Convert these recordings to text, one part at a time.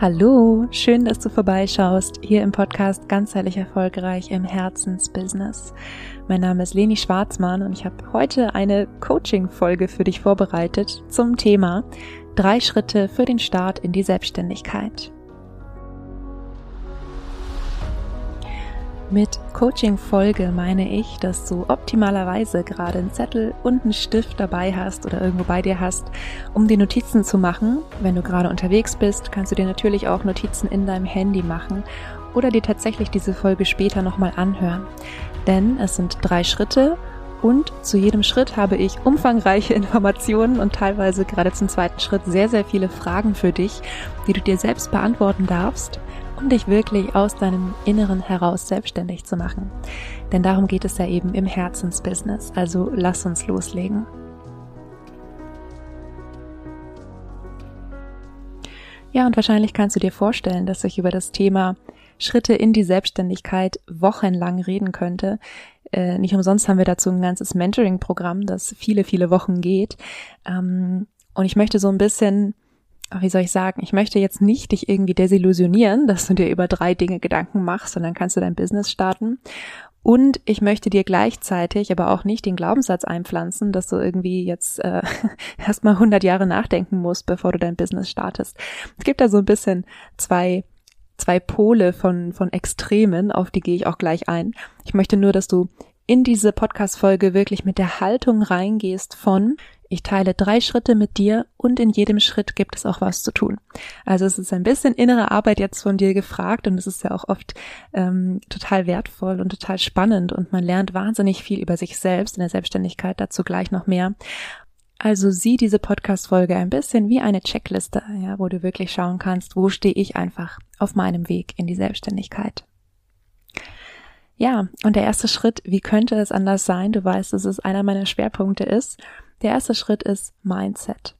Hallo, schön, dass du vorbeischaust hier im Podcast Ganzheitlich Erfolgreich im Herzensbusiness. Mein Name ist Leni Schwarzmann und ich habe heute eine Coaching-Folge für dich vorbereitet zum Thema Drei Schritte für den Start in die Selbstständigkeit. Mit Coaching-Folge meine ich, dass du optimalerweise gerade einen Zettel und einen Stift dabei hast oder irgendwo bei dir hast, um die Notizen zu machen. Wenn du gerade unterwegs bist, kannst du dir natürlich auch Notizen in deinem Handy machen oder dir tatsächlich diese Folge später nochmal anhören. Denn es sind drei Schritte und zu jedem Schritt habe ich umfangreiche Informationen und teilweise gerade zum zweiten Schritt sehr, sehr viele Fragen für dich, die du dir selbst beantworten darfst um dich wirklich aus deinem Inneren heraus selbstständig zu machen. Denn darum geht es ja eben im Herzensbusiness. Also lass uns loslegen. Ja, und wahrscheinlich kannst du dir vorstellen, dass ich über das Thema Schritte in die Selbstständigkeit wochenlang reden könnte. Äh, nicht umsonst haben wir dazu ein ganzes Mentoring-Programm, das viele, viele Wochen geht. Ähm, und ich möchte so ein bisschen wie soll ich sagen, ich möchte jetzt nicht dich irgendwie desillusionieren, dass du dir über drei Dinge Gedanken machst, sondern kannst du dein Business starten. Und ich möchte dir gleichzeitig aber auch nicht den Glaubenssatz einpflanzen, dass du irgendwie jetzt äh, erstmal 100 Jahre nachdenken musst, bevor du dein Business startest. Es gibt da so ein bisschen zwei zwei Pole von von Extremen, auf die gehe ich auch gleich ein. Ich möchte nur, dass du in diese Podcast Folge wirklich mit der Haltung reingehst von ich teile drei Schritte mit dir und in jedem Schritt gibt es auch was zu tun. Also es ist ein bisschen innere Arbeit jetzt von dir gefragt und es ist ja auch oft ähm, total wertvoll und total spannend und man lernt wahnsinnig viel über sich selbst in der Selbstständigkeit, dazu gleich noch mehr. Also sieh diese Podcast-Folge ein bisschen wie eine Checkliste, ja, wo du wirklich schauen kannst, wo stehe ich einfach auf meinem Weg in die Selbstständigkeit. Ja, und der erste Schritt, wie könnte es anders sein? Du weißt, dass es einer meiner Schwerpunkte ist. Der erste Schritt ist Mindset.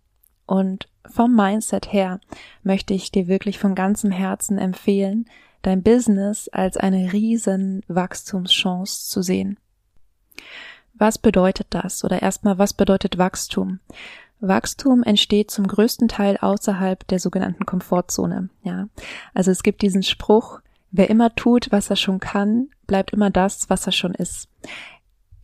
Und vom Mindset her möchte ich dir wirklich von ganzem Herzen empfehlen, dein Business als eine riesen Wachstumschance zu sehen. Was bedeutet das? Oder erstmal, was bedeutet Wachstum? Wachstum entsteht zum größten Teil außerhalb der sogenannten Komfortzone. Ja, also es gibt diesen Spruch: Wer immer tut, was er schon kann, bleibt immer das, was er schon ist.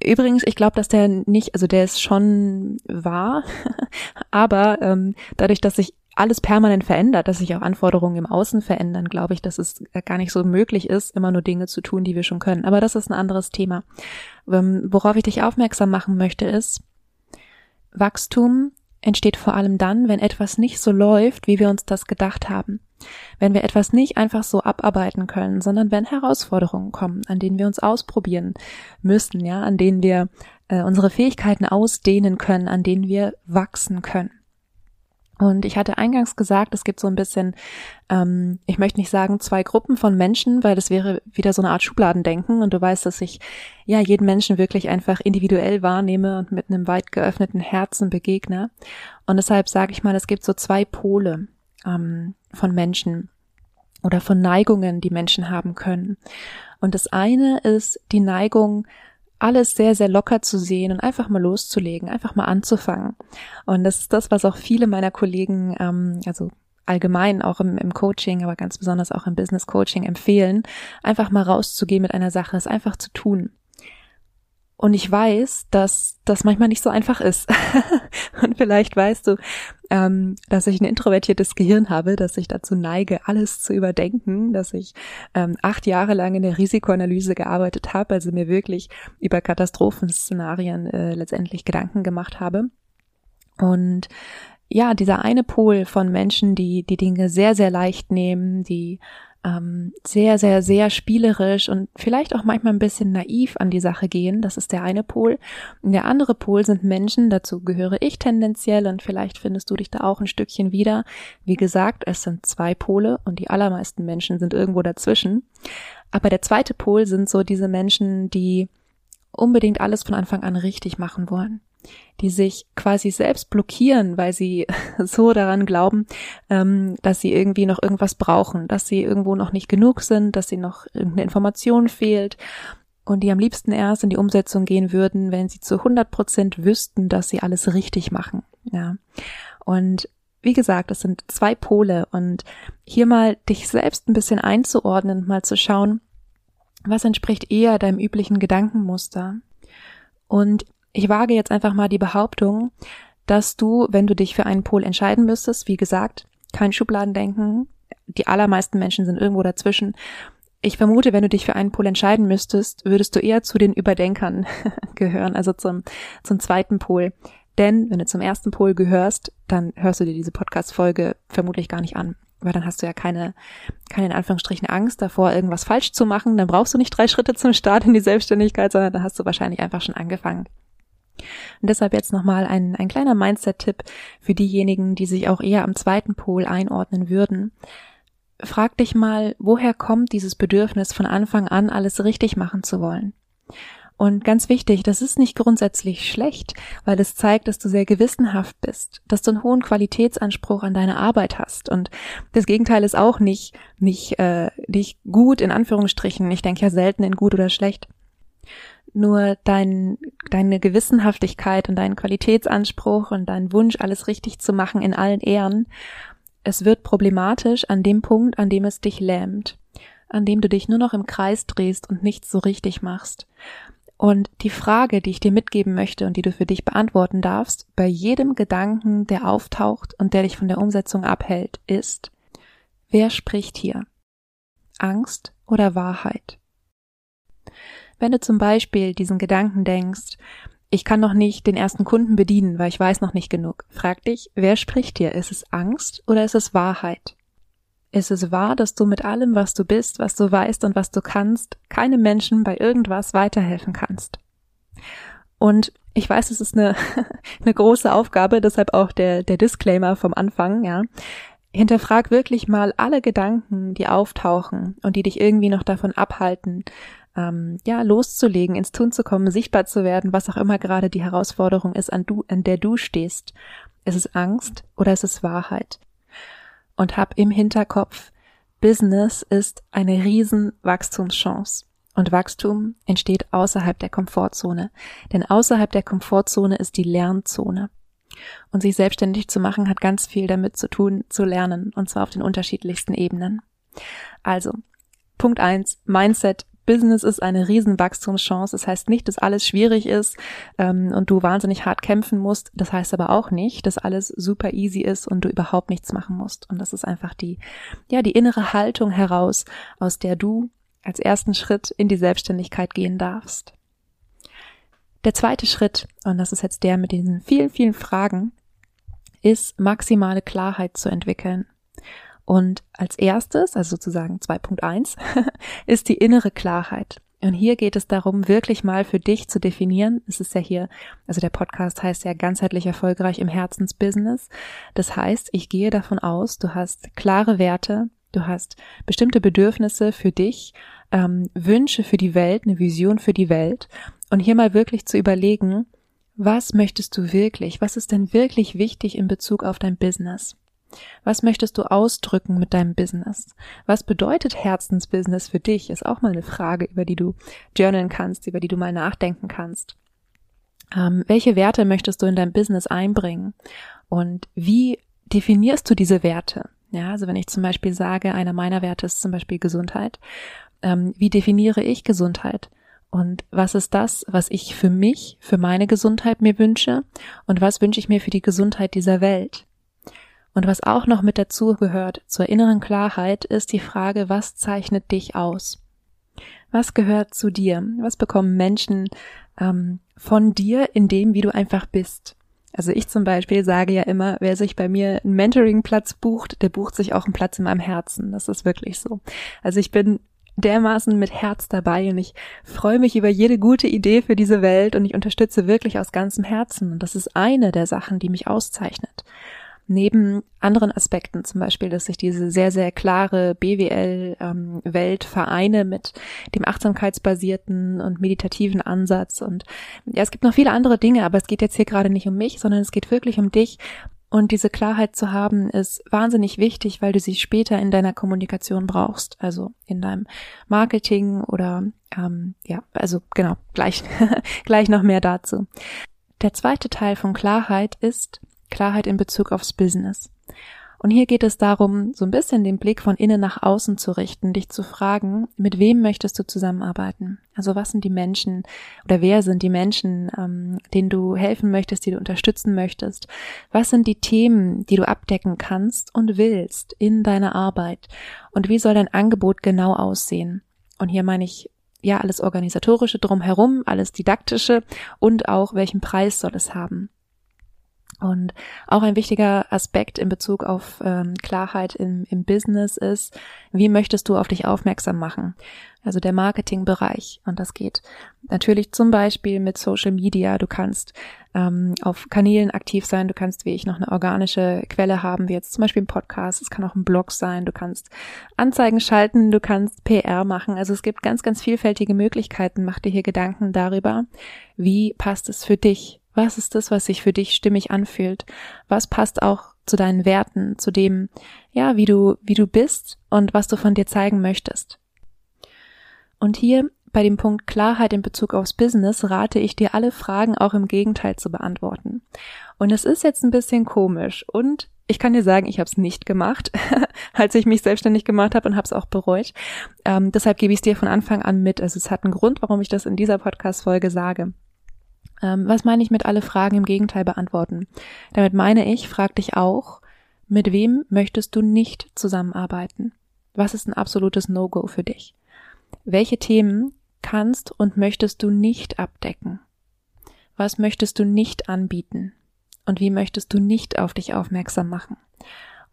Übrigens, ich glaube, dass der nicht, also der ist schon wahr, aber ähm, dadurch, dass sich alles permanent verändert, dass sich auch Anforderungen im Außen verändern, glaube ich, dass es gar nicht so möglich ist, immer nur Dinge zu tun, die wir schon können. Aber das ist ein anderes Thema. Ähm, worauf ich dich aufmerksam machen möchte, ist, Wachstum entsteht vor allem dann, wenn etwas nicht so läuft, wie wir uns das gedacht haben. Wenn wir etwas nicht einfach so abarbeiten können, sondern wenn Herausforderungen kommen, an denen wir uns ausprobieren müssen, ja, an denen wir äh, unsere Fähigkeiten ausdehnen können, an denen wir wachsen können. Und ich hatte eingangs gesagt, es gibt so ein bisschen, ähm, ich möchte nicht sagen zwei Gruppen von Menschen, weil das wäre wieder so eine Art Schubladendenken. Und du weißt, dass ich ja jeden Menschen wirklich einfach individuell wahrnehme und mit einem weit geöffneten Herzen begegne. Und deshalb sage ich mal, es gibt so zwei Pole ähm, von Menschen oder von Neigungen, die Menschen haben können. Und das eine ist die Neigung, alles sehr, sehr locker zu sehen und einfach mal loszulegen, einfach mal anzufangen. Und das ist das, was auch viele meiner Kollegen, ähm, also allgemein auch im, im Coaching, aber ganz besonders auch im Business Coaching empfehlen, einfach mal rauszugehen mit einer Sache, es einfach zu tun. Und ich weiß, dass das manchmal nicht so einfach ist. und vielleicht weißt du, ähm, dass ich ein introvertiertes Gehirn habe, dass ich dazu neige, alles zu überdenken, dass ich ähm, acht Jahre lang in der Risikoanalyse gearbeitet habe, also mir wirklich über Katastrophenszenarien äh, letztendlich Gedanken gemacht habe. Und ja, dieser eine Pol von Menschen, die die Dinge sehr, sehr leicht nehmen, die ähm, sehr, sehr, sehr spielerisch und vielleicht auch manchmal ein bisschen naiv an die Sache gehen. Das ist der eine Pol. Und der andere Pol sind Menschen, dazu gehöre ich tendenziell und vielleicht findest du dich da auch ein Stückchen wieder. Wie gesagt, es sind zwei Pole und die allermeisten Menschen sind irgendwo dazwischen. Aber der zweite Pol sind so diese Menschen, die unbedingt alles von Anfang an richtig machen wollen die sich quasi selbst blockieren, weil sie so daran glauben, ähm, dass sie irgendwie noch irgendwas brauchen, dass sie irgendwo noch nicht genug sind, dass sie noch irgendeine Information fehlt und die am liebsten erst in die Umsetzung gehen würden, wenn sie zu 100 Prozent wüssten, dass sie alles richtig machen. Ja. Und wie gesagt, es sind zwei Pole und hier mal dich selbst ein bisschen einzuordnen, mal zu schauen, was entspricht eher deinem üblichen Gedankenmuster. Und ich wage jetzt einfach mal die Behauptung, dass du, wenn du dich für einen Pol entscheiden müsstest, wie gesagt, kein Schubladendenken, die allermeisten Menschen sind irgendwo dazwischen. Ich vermute, wenn du dich für einen Pol entscheiden müsstest, würdest du eher zu den Überdenkern gehören, also zum, zum zweiten Pol. Denn wenn du zum ersten Pol gehörst, dann hörst du dir diese Podcast-Folge vermutlich gar nicht an. Weil dann hast du ja keine, keine in Anführungsstrichen Angst davor, irgendwas falsch zu machen. Dann brauchst du nicht drei Schritte zum Start in die Selbstständigkeit, sondern dann hast du wahrscheinlich einfach schon angefangen. Und deshalb jetzt nochmal ein, ein kleiner Mindset-Tipp für diejenigen, die sich auch eher am zweiten Pol einordnen würden. Frag dich mal, woher kommt dieses Bedürfnis von Anfang an alles richtig machen zu wollen? Und ganz wichtig, das ist nicht grundsätzlich schlecht, weil es zeigt, dass du sehr gewissenhaft bist, dass du einen hohen Qualitätsanspruch an deine Arbeit hast. Und das Gegenteil ist auch nicht, nicht, äh, nicht gut in Anführungsstrichen. Ich denke ja selten in gut oder schlecht. Nur dein, deine Gewissenhaftigkeit und dein Qualitätsanspruch und dein Wunsch, alles richtig zu machen in allen Ehren, es wird problematisch an dem Punkt, an dem es dich lähmt, an dem du dich nur noch im Kreis drehst und nichts so richtig machst. Und die Frage, die ich dir mitgeben möchte und die du für dich beantworten darfst, bei jedem Gedanken, der auftaucht und der dich von der Umsetzung abhält, ist, wer spricht hier? Angst oder Wahrheit? Wenn du zum Beispiel diesen Gedanken denkst, ich kann noch nicht den ersten Kunden bedienen, weil ich weiß noch nicht genug, frag dich, wer spricht hier? Ist es Angst oder ist es Wahrheit? Ist es wahr, dass du mit allem, was du bist, was du weißt und was du kannst, keinem Menschen bei irgendwas weiterhelfen kannst? Und ich weiß, es ist eine, eine große Aufgabe, deshalb auch der, der Disclaimer vom Anfang, ja. Hinterfrag wirklich mal alle Gedanken, die auftauchen und die dich irgendwie noch davon abhalten, ähm, ja, loszulegen, ins Tun zu kommen, sichtbar zu werden, was auch immer gerade die Herausforderung ist, an, du, an der du stehst. Ist es Angst oder ist es Wahrheit? und hab im Hinterkopf, Business ist eine riesen Wachstumschance. Und Wachstum entsteht außerhalb der Komfortzone. Denn außerhalb der Komfortzone ist die Lernzone. Und sich selbstständig zu machen hat ganz viel damit zu tun, zu lernen. Und zwar auf den unterschiedlichsten Ebenen. Also, Punkt eins: Mindset Business ist eine riesen Wachstumschance. Das heißt nicht, dass alles schwierig ist ähm, und du wahnsinnig hart kämpfen musst. Das heißt aber auch nicht, dass alles super easy ist und du überhaupt nichts machen musst. Und das ist einfach die, ja, die innere Haltung heraus, aus der du als ersten Schritt in die Selbstständigkeit gehen darfst. Der zweite Schritt, und das ist jetzt der mit diesen vielen, vielen Fragen, ist maximale Klarheit zu entwickeln. Und als erstes, also sozusagen 2.1, ist die innere Klarheit. Und hier geht es darum, wirklich mal für dich zu definieren. Es ist ja hier, also der Podcast heißt ja ganzheitlich erfolgreich im Herzensbusiness. Das heißt, ich gehe davon aus, du hast klare Werte, du hast bestimmte Bedürfnisse für dich, ähm, Wünsche für die Welt, eine Vision für die Welt. Und hier mal wirklich zu überlegen, was möchtest du wirklich? Was ist denn wirklich wichtig in Bezug auf dein Business? Was möchtest du ausdrücken mit deinem Business? Was bedeutet Herzensbusiness für dich? Ist auch mal eine Frage, über die du journalen kannst, über die du mal nachdenken kannst. Ähm, welche Werte möchtest du in dein Business einbringen? Und wie definierst du diese Werte? Ja, also wenn ich zum Beispiel sage, einer meiner Werte ist zum Beispiel Gesundheit. Ähm, wie definiere ich Gesundheit? Und was ist das, was ich für mich, für meine Gesundheit mir wünsche? Und was wünsche ich mir für die Gesundheit dieser Welt? Und was auch noch mit dazu gehört zur inneren Klarheit, ist die Frage, was zeichnet dich aus? Was gehört zu dir? Was bekommen Menschen ähm, von dir in dem, wie du einfach bist? Also ich zum Beispiel sage ja immer, wer sich bei mir einen Mentoring-Platz bucht, der bucht sich auch einen Platz in meinem Herzen. Das ist wirklich so. Also ich bin dermaßen mit Herz dabei und ich freue mich über jede gute Idee für diese Welt und ich unterstütze wirklich aus ganzem Herzen. Und das ist eine der Sachen, die mich auszeichnet neben anderen Aspekten, zum Beispiel, dass ich diese sehr, sehr klare BWL-Welt ähm, vereine mit dem achtsamkeitsbasierten und meditativen Ansatz. Und ja, es gibt noch viele andere Dinge, aber es geht jetzt hier gerade nicht um mich, sondern es geht wirklich um dich. Und diese Klarheit zu haben, ist wahnsinnig wichtig, weil du sie später in deiner Kommunikation brauchst, also in deinem Marketing oder ähm, ja, also genau, gleich, gleich noch mehr dazu. Der zweite Teil von Klarheit ist, Klarheit in Bezug aufs Business. Und hier geht es darum, so ein bisschen den Blick von innen nach außen zu richten, dich zu fragen, mit wem möchtest du zusammenarbeiten? Also was sind die Menschen oder wer sind die Menschen, ähm, denen du helfen möchtest, die du unterstützen möchtest? Was sind die Themen, die du abdecken kannst und willst in deiner Arbeit? Und wie soll dein Angebot genau aussehen? Und hier meine ich ja alles organisatorische drumherum, alles didaktische und auch welchen Preis soll es haben. Und auch ein wichtiger Aspekt in Bezug auf ähm, Klarheit im, im Business ist, wie möchtest du auf dich aufmerksam machen? Also der Marketingbereich. Und das geht natürlich zum Beispiel mit Social Media. Du kannst ähm, auf Kanälen aktiv sein. Du kannst, wie ich, noch eine organische Quelle haben, wie jetzt zum Beispiel ein Podcast. Es kann auch ein Blog sein. Du kannst Anzeigen schalten. Du kannst PR machen. Also es gibt ganz, ganz vielfältige Möglichkeiten. Mach dir hier Gedanken darüber, wie passt es für dich? Was ist das, was sich für dich stimmig anfühlt? Was passt auch zu deinen Werten, zu dem, ja, wie du, wie du bist und was du von dir zeigen möchtest? Und hier bei dem Punkt Klarheit in Bezug aufs Business rate ich dir alle Fragen auch im Gegenteil zu beantworten. Und es ist jetzt ein bisschen komisch und ich kann dir sagen, ich habe es nicht gemacht, als ich mich selbstständig gemacht habe und habe es auch bereut. Ähm, deshalb gebe ich es dir von Anfang an mit. Also es hat einen Grund, warum ich das in dieser Podcast-Folge sage. Ähm, was meine ich mit alle Fragen im Gegenteil beantworten? Damit meine ich, frag dich auch, mit wem möchtest du nicht zusammenarbeiten? Was ist ein absolutes No-Go für dich? Welche Themen kannst und möchtest du nicht abdecken? Was möchtest du nicht anbieten? Und wie möchtest du nicht auf dich aufmerksam machen?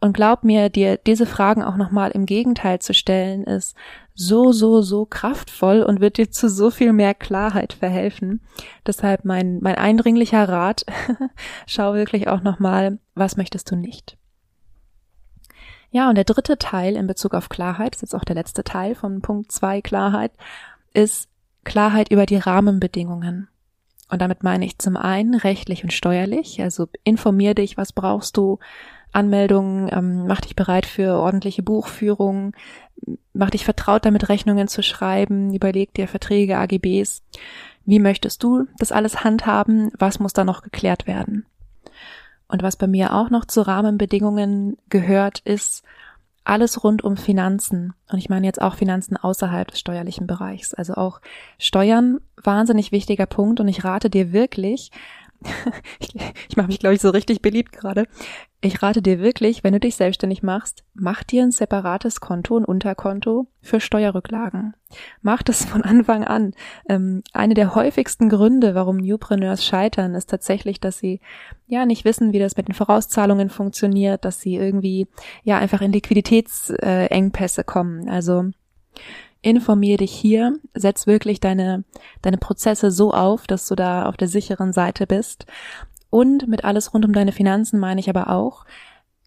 Und glaub mir, dir diese Fragen auch nochmal im Gegenteil zu stellen, ist so, so, so kraftvoll und wird dir zu so viel mehr Klarheit verhelfen. Deshalb mein, mein eindringlicher Rat, schau wirklich auch nochmal, was möchtest du nicht. Ja, und der dritte Teil in Bezug auf Klarheit, ist jetzt auch der letzte Teil von Punkt zwei Klarheit, ist Klarheit über die Rahmenbedingungen. Und damit meine ich zum einen rechtlich und steuerlich, also informier dich, was brauchst du, Anmeldungen, ähm, mach dich bereit für ordentliche Buchführung, mach dich vertraut damit, Rechnungen zu schreiben, überleg dir Verträge, AGBs. Wie möchtest du das alles handhaben? Was muss da noch geklärt werden? Und was bei mir auch noch zu Rahmenbedingungen gehört, ist alles rund um Finanzen. Und ich meine jetzt auch Finanzen außerhalb des steuerlichen Bereichs. Also auch Steuern, wahnsinnig wichtiger Punkt. Und ich rate dir wirklich, ich, ich mache mich, glaube ich, so richtig beliebt gerade. Ich rate dir wirklich, wenn du dich selbstständig machst, mach dir ein separates Konto, ein Unterkonto für Steuerrücklagen. Mach das von Anfang an. Ähm, eine der häufigsten Gründe, warum Newpreneurs scheitern, ist tatsächlich, dass sie ja nicht wissen, wie das mit den Vorauszahlungen funktioniert, dass sie irgendwie ja einfach in Liquiditätsengpässe kommen. Also informier dich hier, setz wirklich deine, deine Prozesse so auf, dass du da auf der sicheren Seite bist. Und mit alles rund um deine Finanzen meine ich aber auch,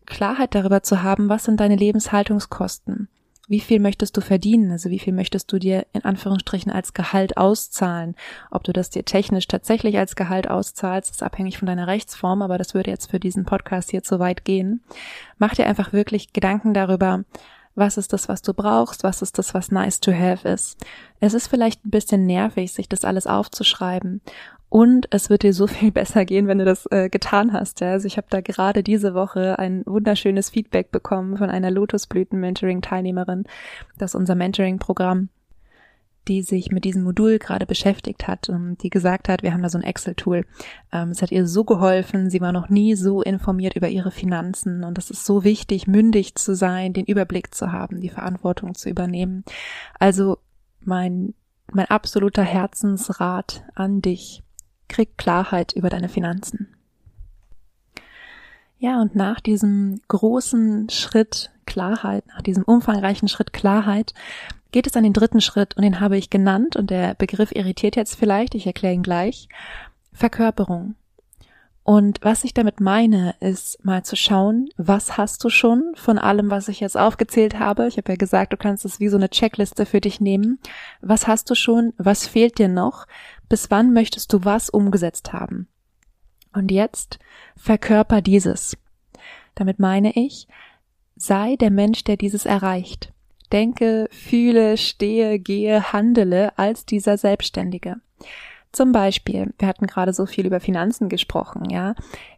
Klarheit darüber zu haben, was sind deine Lebenshaltungskosten? Wie viel möchtest du verdienen? Also wie viel möchtest du dir in Anführungsstrichen als Gehalt auszahlen? Ob du das dir technisch tatsächlich als Gehalt auszahlst, ist abhängig von deiner Rechtsform, aber das würde jetzt für diesen Podcast hier zu weit gehen. Mach dir einfach wirklich Gedanken darüber, was ist das, was du brauchst, was ist das, was nice to have ist. Es ist vielleicht ein bisschen nervig, sich das alles aufzuschreiben. Und es wird dir so viel besser gehen, wenn du das äh, getan hast. Ja? Also ich habe da gerade diese Woche ein wunderschönes Feedback bekommen von einer Lotusblüten-Mentoring-Teilnehmerin, dass unser Mentoring-Programm die sich mit diesem Modul gerade beschäftigt hat und die gesagt hat, wir haben da so ein Excel-Tool. Ähm, es hat ihr so geholfen, sie war noch nie so informiert über ihre Finanzen und es ist so wichtig, mündig zu sein, den Überblick zu haben, die Verantwortung zu übernehmen. Also mein, mein absoluter Herzensrat an dich, krieg Klarheit über deine Finanzen. Ja, und nach diesem großen Schritt Klarheit, nach diesem umfangreichen Schritt Klarheit, geht es an den dritten Schritt und den habe ich genannt und der Begriff irritiert jetzt vielleicht, ich erkläre ihn gleich. Verkörperung. Und was ich damit meine, ist mal zu schauen, was hast du schon von allem, was ich jetzt aufgezählt habe. Ich habe ja gesagt, du kannst es wie so eine Checkliste für dich nehmen. Was hast du schon? Was fehlt dir noch? Bis wann möchtest du was umgesetzt haben? Und jetzt verkörper dieses. Damit meine ich, sei der Mensch, der dieses erreicht denke, fühle, stehe, gehe, handele als dieser Selbstständige. Zum Beispiel, wir hatten gerade so viel über Finanzen gesprochen, ja.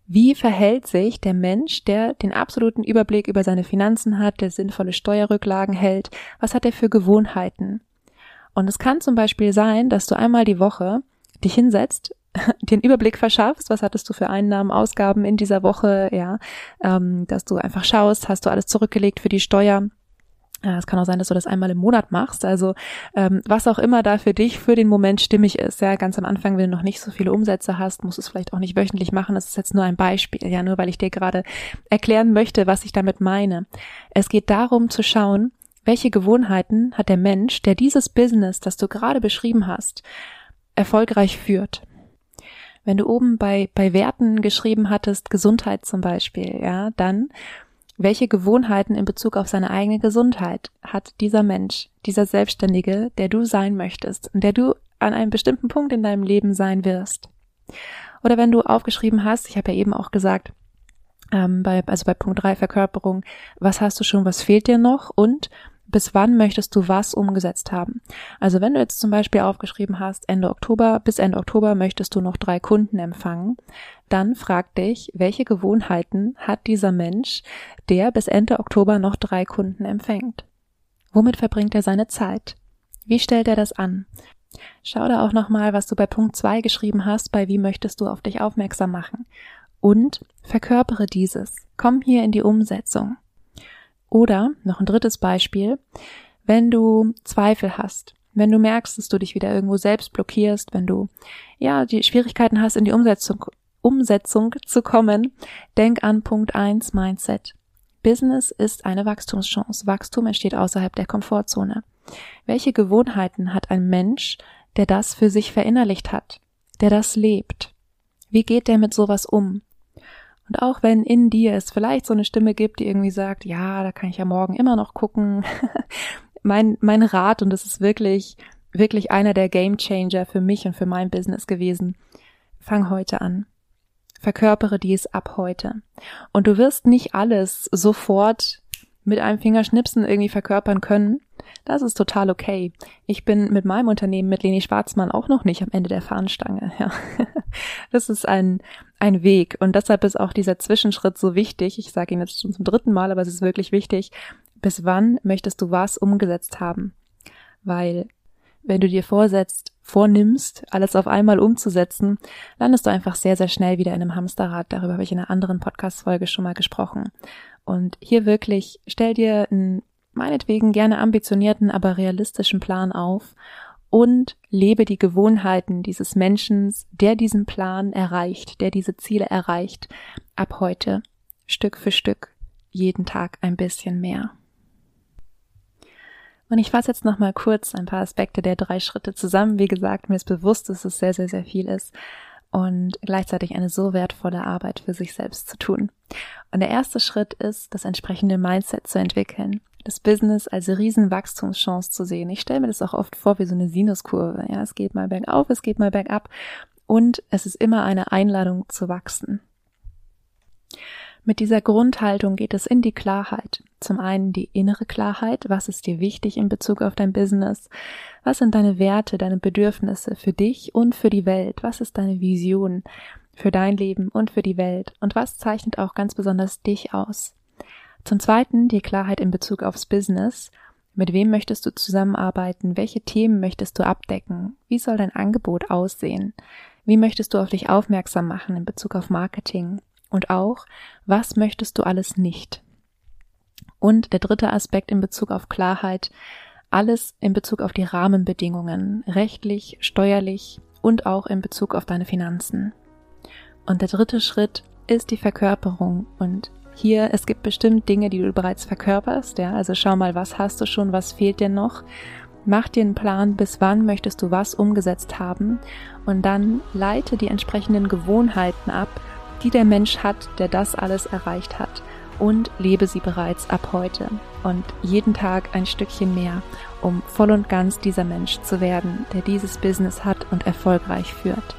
Wie verhält sich der Mensch, der den absoluten Überblick über seine Finanzen hat, der sinnvolle Steuerrücklagen hält? Was hat er für Gewohnheiten? Und es kann zum Beispiel sein, dass du einmal die Woche dich hinsetzt, den Überblick verschaffst, was hattest du für Einnahmen, Ausgaben in dieser Woche, ja, ähm, dass du einfach schaust, hast du alles zurückgelegt für die Steuer, es kann auch sein, dass du das einmal im Monat machst. Also ähm, was auch immer da für dich für den Moment stimmig ist. Ja, ganz am Anfang, wenn du noch nicht so viele Umsätze hast, musst du es vielleicht auch nicht wöchentlich machen. Das ist jetzt nur ein Beispiel, ja, nur weil ich dir gerade erklären möchte, was ich damit meine. Es geht darum zu schauen, welche Gewohnheiten hat der Mensch, der dieses Business, das du gerade beschrieben hast, erfolgreich führt. Wenn du oben bei, bei Werten geschrieben hattest, Gesundheit zum Beispiel, ja, dann welche Gewohnheiten in Bezug auf seine eigene Gesundheit hat dieser Mensch, dieser Selbstständige, der du sein möchtest und der du an einem bestimmten Punkt in deinem Leben sein wirst? Oder wenn du aufgeschrieben hast, ich habe ja eben auch gesagt, ähm, bei, also bei Punkt 3 Verkörperung, was hast du schon, was fehlt dir noch und bis wann möchtest du was umgesetzt haben. Also wenn du jetzt zum Beispiel aufgeschrieben hast, Ende Oktober, bis Ende Oktober möchtest du noch drei Kunden empfangen, dann frag dich, welche Gewohnheiten hat dieser Mensch, der bis Ende Oktober noch drei Kunden empfängt? Womit verbringt er seine Zeit? Wie stellt er das an? Schau da auch nochmal, was du bei Punkt 2 geschrieben hast, bei wie möchtest du auf dich aufmerksam machen. Und verkörpere dieses. Komm hier in die Umsetzung. Oder, noch ein drittes Beispiel, wenn du Zweifel hast, wenn du merkst, dass du dich wieder irgendwo selbst blockierst, wenn du, ja, die Schwierigkeiten hast, in die Umsetzung, Umsetzung zu kommen, denk an Punkt 1 Mindset. Business ist eine Wachstumschance. Wachstum entsteht außerhalb der Komfortzone. Welche Gewohnheiten hat ein Mensch, der das für sich verinnerlicht hat, der das lebt? Wie geht der mit sowas um? Und auch wenn in dir es vielleicht so eine Stimme gibt, die irgendwie sagt, ja, da kann ich ja morgen immer noch gucken, mein, mein Rat, und das ist wirklich, wirklich einer der Game Changer für mich und für mein Business gewesen, fang heute an. Verkörpere dies ab heute. Und du wirst nicht alles sofort mit einem Fingerschnipsen irgendwie verkörpern können. Das ist total okay. Ich bin mit meinem Unternehmen, mit Leni Schwarzmann, auch noch nicht am Ende der Fahnenstange. Ja. Das ist ein, ein Weg. Und deshalb ist auch dieser Zwischenschritt so wichtig. Ich sage ihn jetzt schon zum dritten Mal, aber es ist wirklich wichtig. Bis wann möchtest du was umgesetzt haben? Weil wenn du dir vorsetzt, vornimmst, alles auf einmal umzusetzen, landest du einfach sehr, sehr schnell wieder in einem Hamsterrad. Darüber habe ich in einer anderen Podcast-Folge schon mal gesprochen. Und hier wirklich stell dir einen meinetwegen gerne ambitionierten, aber realistischen Plan auf und lebe die Gewohnheiten dieses Menschen, der diesen Plan erreicht, der diese Ziele erreicht, ab heute, Stück für Stück, jeden Tag ein bisschen mehr. Und ich fasse jetzt nochmal kurz ein paar Aspekte der drei Schritte zusammen. Wie gesagt, mir ist bewusst, dass es sehr, sehr, sehr viel ist und gleichzeitig eine so wertvolle Arbeit für sich selbst zu tun. Und der erste Schritt ist, das entsprechende Mindset zu entwickeln das Business als Riesenwachstumschance zu sehen. Ich stelle mir das auch oft vor wie so eine Sinuskurve. Ja, es geht mal bergauf, es geht mal bergab und es ist immer eine Einladung zu wachsen. Mit dieser Grundhaltung geht es in die Klarheit. Zum einen die innere Klarheit, was ist dir wichtig in Bezug auf dein Business? Was sind deine Werte, deine Bedürfnisse für dich und für die Welt? Was ist deine Vision für dein Leben und für die Welt? Und was zeichnet auch ganz besonders dich aus? Zum Zweiten die Klarheit in Bezug aufs Business. Mit wem möchtest du zusammenarbeiten? Welche Themen möchtest du abdecken? Wie soll dein Angebot aussehen? Wie möchtest du auf dich aufmerksam machen in Bezug auf Marketing? Und auch, was möchtest du alles nicht? Und der dritte Aspekt in Bezug auf Klarheit, alles in Bezug auf die Rahmenbedingungen, rechtlich, steuerlich und auch in Bezug auf deine Finanzen. Und der dritte Schritt ist die Verkörperung und hier, es gibt bestimmt Dinge, die du bereits verkörperst, ja, also schau mal, was hast du schon, was fehlt dir noch. Mach dir einen Plan, bis wann möchtest du was umgesetzt haben und dann leite die entsprechenden Gewohnheiten ab, die der Mensch hat, der das alles erreicht hat und lebe sie bereits ab heute und jeden Tag ein Stückchen mehr, um voll und ganz dieser Mensch zu werden, der dieses Business hat und erfolgreich führt.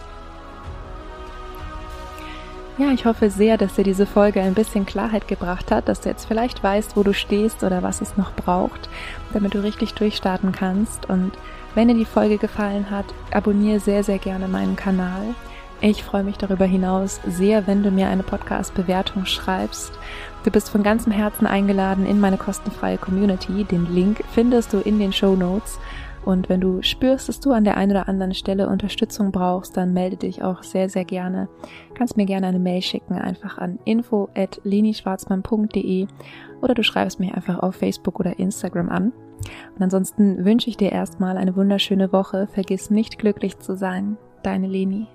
Ja, ich hoffe sehr, dass dir diese Folge ein bisschen Klarheit gebracht hat, dass du jetzt vielleicht weißt, wo du stehst oder was es noch braucht, damit du richtig durchstarten kannst. Und Wenn dir die Folge gefallen hat, abonniere sehr, sehr gerne meinen Kanal. Ich freue mich darüber hinaus sehr, wenn du mir eine Podcast-Bewertung schreibst. Du bist von ganzem Herzen eingeladen in meine kostenfreie Community. Den Link findest du in den Show Notes. Und wenn du spürst, dass du an der einen oder anderen Stelle Unterstützung brauchst, dann melde dich auch sehr, sehr gerne. Kannst mir gerne eine Mail schicken, einfach an info at lenischwarzmann.de oder du schreibst mich einfach auf Facebook oder Instagram an. Und ansonsten wünsche ich dir erstmal eine wunderschöne Woche. Vergiss nicht glücklich zu sein. Deine Leni.